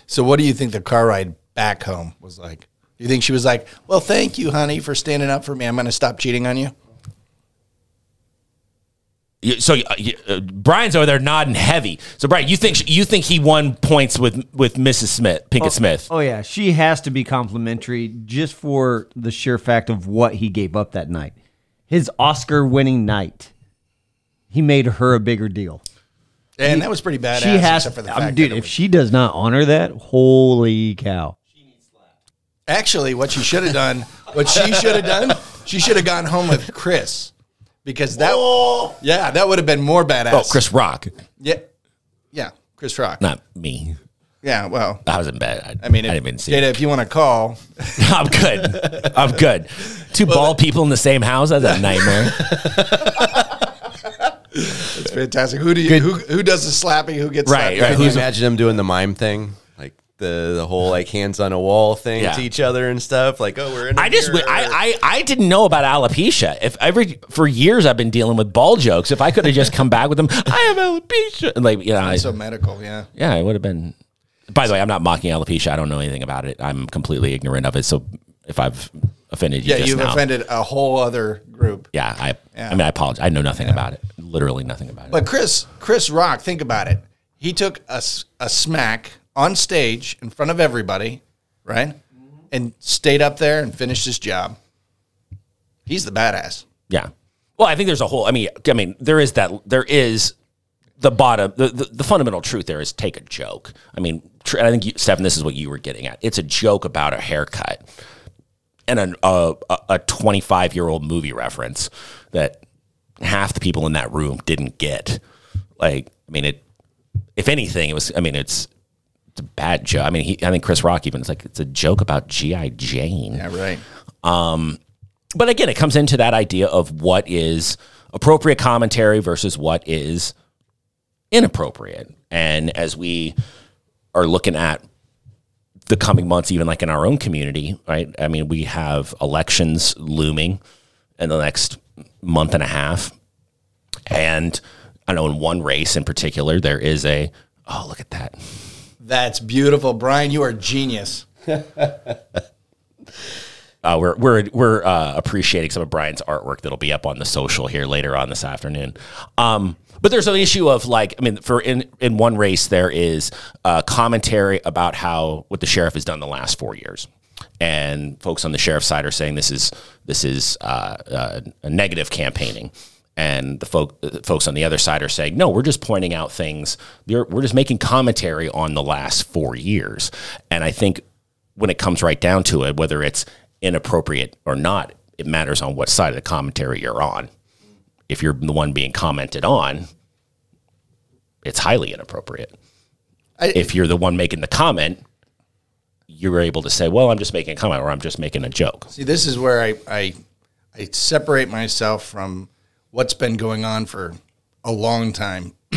so what do you think the car ride back home was like? You think she was like, well, thank you, honey, for standing up for me. I'm going to stop cheating on you? You- So uh, uh, Brian's over there nodding heavy. So Brian, you think you think he won points with with Mrs. Smith, Pinkett Smith? Oh yeah, she has to be complimentary just for the sheer fact of what he gave up that night. His Oscar-winning night. He made her a bigger deal. And that was pretty badass. she has, except for the I mean, fact dude. that If was- she does not honor that, holy cow! Actually, what she should have done, what she should have done, she should have gone home with Chris. Because that, yeah, that would have been more badass. Oh, Chris Rock, Yeah. Yeah. Chris Rock. not me. Yeah. Well, I was in bed. I, I mean, I if, didn't even see. Jada, it. if you want to call, I'm good. I'm good. Two bald people in the same house. That's a nightmare. it's fantastic. Who do you, who, who does the slapping? Who gets Right, slapped? right. Can you imagine him doing the mime thing, like the the whole like hands on a wall thing Yeah. to each other and stuff? Like, oh, we're in. I I just I, I I didn't know about alopecia. If every for years I've been dealing with ball jokes. If I could have just come back with them, I have alopecia. And like you know, I, So medical, yeah. Yeah, it would have been. By the way, I'm not mocking alopecia. I don't know anything about it. I'm completely ignorant of it. So if I've offended you, Yeah, just you've now, offended a whole other group. Yeah, I. Yeah. I mean, I apologize. I know nothing about it. Literally nothing about it. But Chris, Chris Rock, think about it. He took a, a smack on stage in front of everybody, right? And stayed up there and finished his job. He's the badass. yeah. Well, I think there's a whole. I mean, I mean, there is that. There is the bottom. The, the, the fundamental truth there is take a joke. I mean, tr- I think you, Stephen, this is what you were getting at. It's a joke about a haircut and an, a a 25 year old movie reference that half the people in that room didn't get. Like, I mean, it. If anything, it was. I mean, it's a bad joke. I mean, he, I think Chris Rock even. It's like it's a joke about GI Jane. Yeah, right. Um, but again, it comes into that idea of what is appropriate commentary versus what is inappropriate. And as we are looking at the coming months, even like in our own community, right? I mean, we have elections looming in the next month and a half. And I know in one race in particular, there is a, oh, look at that. That's beautiful. Brian, you are genius. uh, we're we're we're uh, appreciating some of Brian's artwork that'll be up on the social here later on this afternoon. Um, but there's an issue of like, I mean, for in in one race there is uh, commentary about how what the sheriff has done the last four years, and folks on the sheriff's side are saying this is this is uh, uh, a negative campaigning. And the folk, folks on the other side are saying, no, we're just pointing out things. We're, we're just making commentary on the last four years. And I think when it comes right down to it, whether it's inappropriate or not, it matters on what side of the commentary you're on. If you're the one being commented on, it's highly inappropriate. I- if you're the one making the comment, you're able to say, "Well, I'm just making a comment," or "I'm just making a joke." See, this is where I, I I separate myself from what's been going on for a long time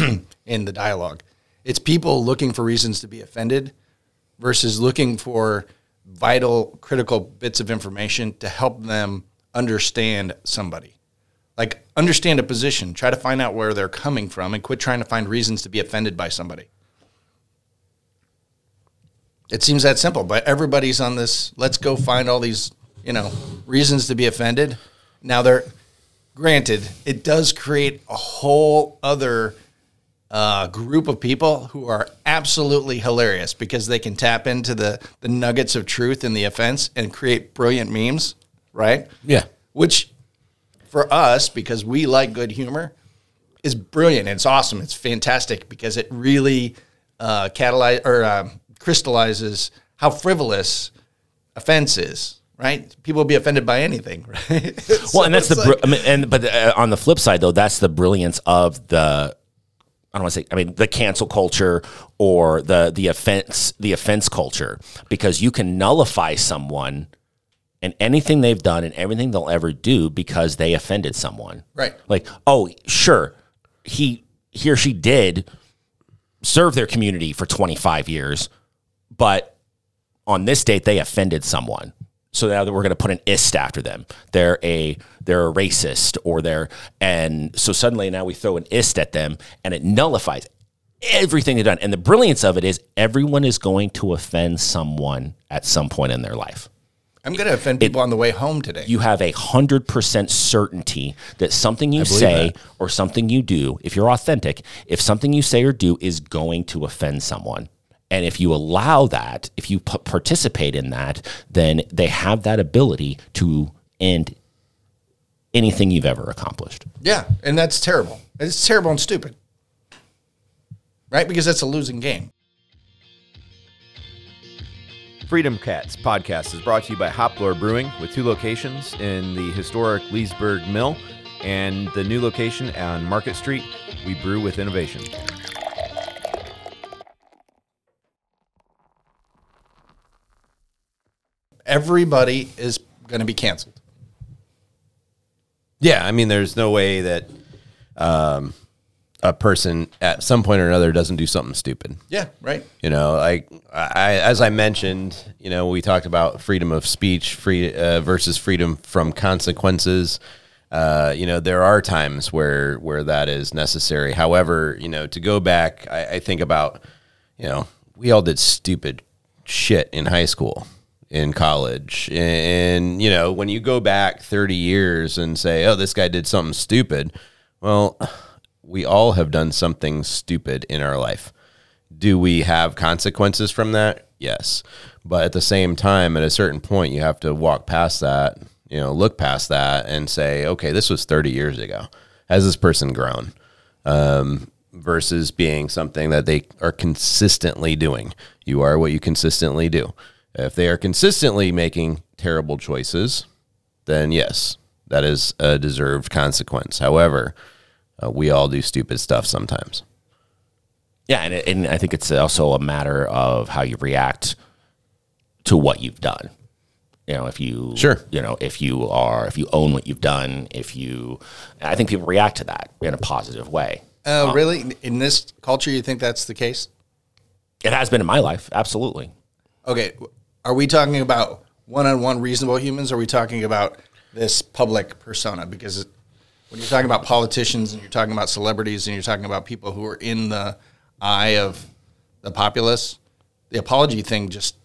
in the dialogue. It's people looking for reasons to be offended versus looking for vital, critical bits of information to help them understand somebody. Like understand a position, try to find out where they're coming from, and quit trying to find reasons to be offended by somebody. It seems that simple, but everybody's on this. Let's go find all these, you know, reasons to be offended. Now they're granted, it does create a whole other uh, group of people who are absolutely hilarious because they can tap into the the nuggets of truth in the offense and create brilliant memes, right? Yeah. Which for us, because we like good humor, is brilliant. It's awesome. It's fantastic because it really uh, catalyze or uh, crystallizes how frivolous offense is. Right? People will be offended by anything. Right? Well, and that's the br- I mean, and but uh, on the flip side though, that's the brilliance of the I don't want to say I mean the cancel culture or the the offense the offense culture because you can nullify someone and anything they've done and everything they'll ever do because they offended someone. Right. Like, oh, sure, he he or she did serve their community for 25 years, but on this date they offended someone. So now that we're going to put an ist after them, they're a they're a racist or they're and so suddenly now we throw an ist at them and it nullifies everything they've done. And the brilliance of it is everyone is going to offend someone at some point in their life I'm going to offend people on the way home today. you have a hundred percent certainty that something you say or something you do, if you're authentic, if something you say or do is going to offend someone. And if you allow that, if you p- participate in that, then they have that ability to end anything you've ever accomplished. yeah, and that's terrible. It's terrible and stupid. Right? Because that's a losing game. Freedom Cats podcast is brought to you by Hoplar Brewing with two locations in the historic Leesburg Mill and the new location on Market Street. We brew with innovation. Everybody is going to be canceled. Yeah, I mean, there's no way that um, a person at some point or another doesn't do something stupid. Yeah, right. You know, like I, as I mentioned, you know, we talked about freedom of speech, free uh, versus freedom from consequences. Uh, you know, there are times where where that is necessary. However, you know, to go back, I, I think about, you know, we all did stupid shit in high school, in college, and you know, when you go back thirty years and say, oh, this guy did something stupid, well, we all have done something stupid in our life. Do we have consequences from that? Yes. But at the same time, at a certain point, you have to walk past that, you know, look past that and say, okay, this was 30 years ago. Has this person grown? Um, versus being something that they are consistently doing. You are what you consistently do. If they are consistently making terrible choices, then yes, that is a deserved consequence. However, uh, we all do stupid stuff sometimes. Yeah, and, and I think it's also a matter of how you react to what you've done. You know, if you Sure. you know, if you are if you own what you've done, if you I think people react to that in a positive way. Uh, really? In this culture, you think that's the case? It has been in my life, absolutely. Okay. Are we talking about one on one reasonable humans? Or are we talking about this public persona? Because when you're talking about politicians and you're talking about celebrities and you're talking about people who are in the eye of the populace, the apology thing just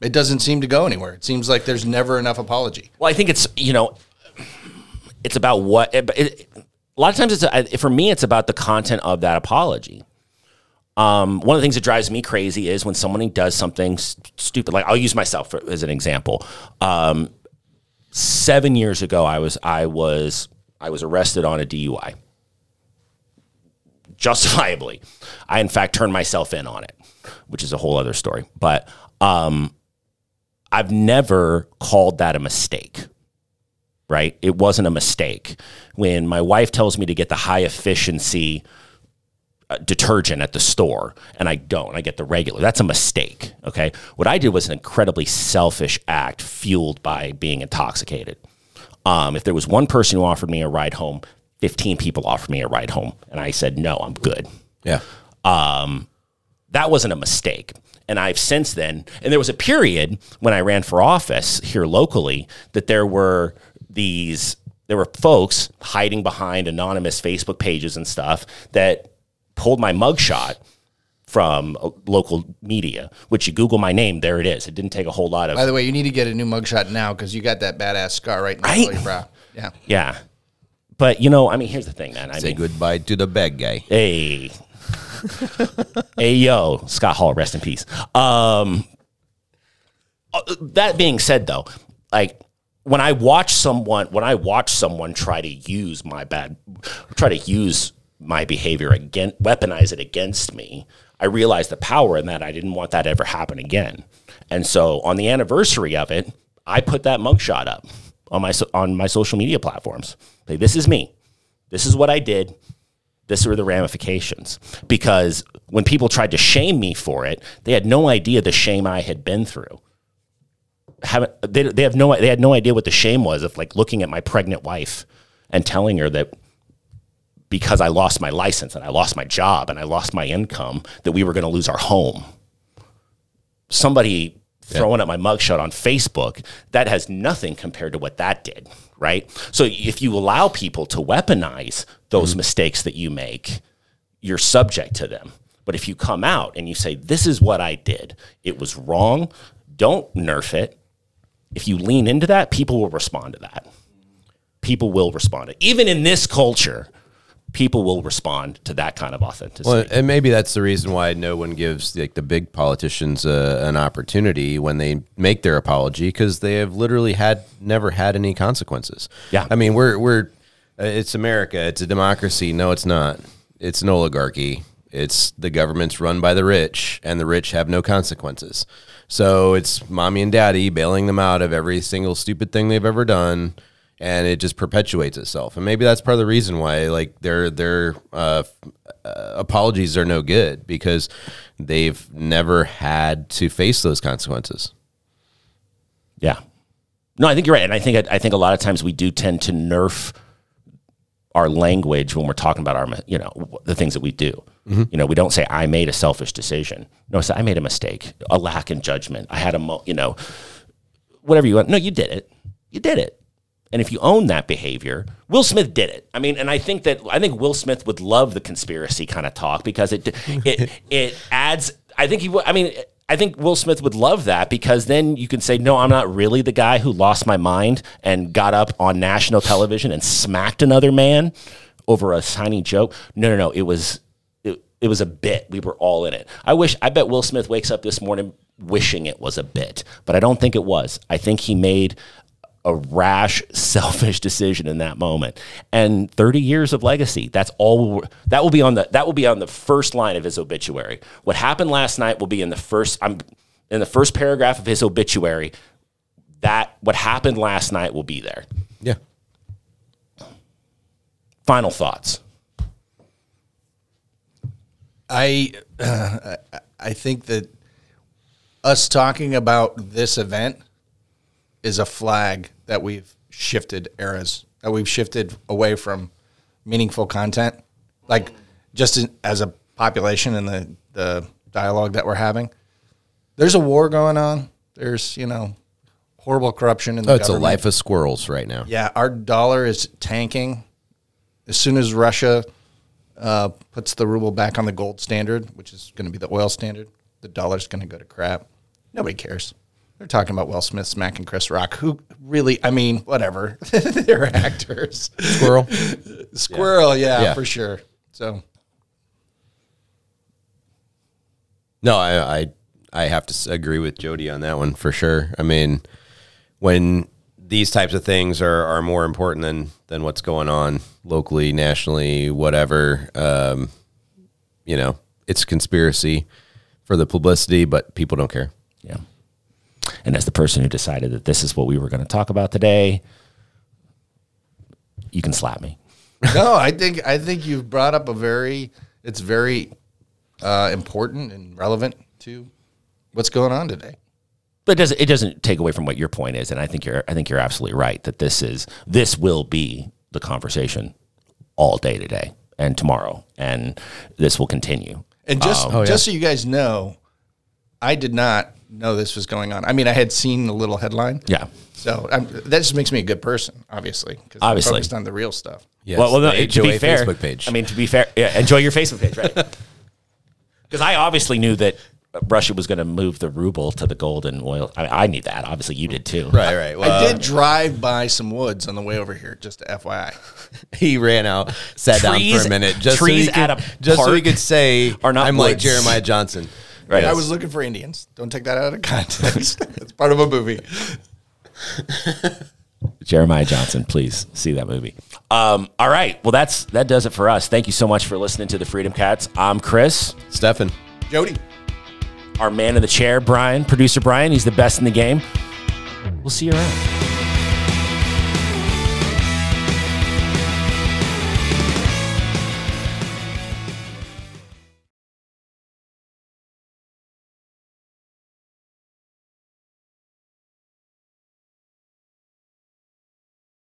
It doesn't seem to go anywhere. It seems like there's never enough apology. Well, I think it's you know, it's about what. It, it, a lot of times, it's for me, it's about the content of that apology. Um, one of the things that drives me crazy is when someone does something s- stupid. Like I'll use myself for, as an example. Um, seven years ago, I was I was I was arrested on a DUI. Justifiably, I in fact turned myself in on it, which is a whole other story. But um, I've never called that a mistake. Right? It wasn't a mistake. When my wife tells me to get the high efficiency detergent at the store and I don't, I get the regular, that's a mistake. Okay. What I did was an incredibly selfish act fueled by being intoxicated. Um, if there was one person who offered me a ride home, 15 people offered me a ride home. And I said, no, I'm good Yeah. Um, that wasn't a mistake. And I've since then, and there was a period when I ran for office here locally that there were these, there were folks hiding behind anonymous Facebook pages and stuff that pulled my mugshot from local media, which you Google my name, there it is. It didn't take a whole lot of, By the way, you need to get a new mugshot now because you got that badass scar right in the Right? your brow. Yeah. yeah. But you know, I mean, here's the thing, man. I Say mean, goodbye to the bad guy. Hey. hey yo, Scott Hall, rest in peace. Um uh, that being said though, like when I watch someone when I watch someone try to use my bad try to use my behavior again weaponize it against me, I realized the power in that I didn't want that ever happen again. And so on the anniversary of it, I put that mugshot up on my on my social media platforms. Like this is me. This is what I did this were the ramifications because when people tried to shame me for it they had no idea the shame i had been through haven't they, they have no they had no idea what the shame was of like looking at my pregnant wife and telling her that because i lost my license and i lost my job and i lost my income that we were going to lose our home somebody throwing up my mugshot on Facebook, that has nothing compared to what that did, right? So if you allow people to weaponize those mm-hmm. mistakes that you make, you're subject to them. But if you come out and you say, This is what I did, it was wrong, don't nerf it. If you lean into that, people will respond to that. People will respond to it. Even in this culture, people will respond to that kind of authenticity. Well, and maybe that's the reason why no one gives like the big politicians uh, an opportunity when they make their apology because they have literally had never had any consequences. Yeah. I mean, we're we're uh, it's America. It's a democracy. No, it's not. It's an oligarchy. It's the government's run by the rich, and the rich have no consequences. So it's mommy and daddy bailing them out of every single stupid thing they've ever done, and it just perpetuates itself. And maybe that's part of the reason why, like, their their uh, uh, apologies are no good because they've never had to face those consequences. Yeah. No, I think you're right, and I think I think a lot of times we do tend to nerf our language when we're talking about our, you know, the things that we do. You know, we don't say I made a selfish decision. No, say I made a mistake, a lack in judgment. I had a, mo- you know, whatever you want. No, you did it. You did it. And if you own that behavior, Will Smith did it. I mean, and I think that I think Will Smith would love the conspiracy kind of talk because it it it adds. I think he. would. I mean, I think Will Smith would love that because then you can say, no, I'm not really the guy who lost my mind and got up on national television and smacked another man over a tiny joke. No, no, no. It was it, it was a bit. We were all in it. I wish. I bet Will Smith wakes up this morning wishing it was a bit, but I don't think it was. I think he made a rash, selfish decision in that moment. And 30 years of legacy. That's all that will be on the that will be on the first line of his obituary. What happened last night will be in the first I'm in the first paragraph of his obituary. That what happened last night will be there. Yeah. Final thoughts. I uh, I think that us talking about this event is a flag that we've shifted eras, that we've shifted away from meaningful content, like just in, as a population and the the dialogue that we're having. There's a war going on. There's you know horrible corruption in the Oh, it's a life of squirrels right now. Yeah, our dollar is tanking. As soon as Russia uh, puts the ruble back on the gold standard, which is going to be the oil standard, the dollar's going to go to crap. Nobody cares. They're talking about Will Smith smacking Chris Rock, who really, I mean, whatever. They're actors. Squirrel. Squirrel, yeah, Yeah. for sure. So No, I, I I have to s- agree with Jody on that one for sure. I mean, when these types of things are, are more important than than what's going on locally, nationally, whatever. Um, you know, it's conspiracy for the publicity, but people don't care. Yeah. And as the person who decided that this is what we were going to talk about today, you can slap me. no, I think I think you've brought up a very it's very uh, important and relevant to what's going on today. But it doesn't it doesn't take away from what your point is, and I think you're I think you're absolutely right that this is this will be the conversation all day today and tomorrow, and this will continue. And just Oh, yeah. just so you guys know, I did not know this was going on. I mean, I had seen the little headline. Yeah. So I'm, that just makes me a good person, obviously, because Obviously. focused on the real stuff. Yes, well, well, no, the to be HOA fair, Facebook page. I mean, to be fair, yeah, enjoy your Facebook page, right? Because I obviously knew that Russia was going to move the ruble to the gold and oil. I, I knew that. Obviously, you did too. right, right. Well, I did uh, drive by some woods on the way over here, just to FYI. he ran out, sat down Trees- for a minute, just trees so he at could, a just so he park could say, are not "I'm like woods." Jeremiah Johnson." Right. I was looking for Indians. Don't take that out of context. it's part of a movie. Jeremiah Johnson, please see that movie. Um, all right. Well, that's that does it for us. Thank you so much for listening to the Freedom Cats. I'm Chris. Stefan. Jody. Our man in the chair, Brian, producer Brian. He's the best in the game. We'll see you around.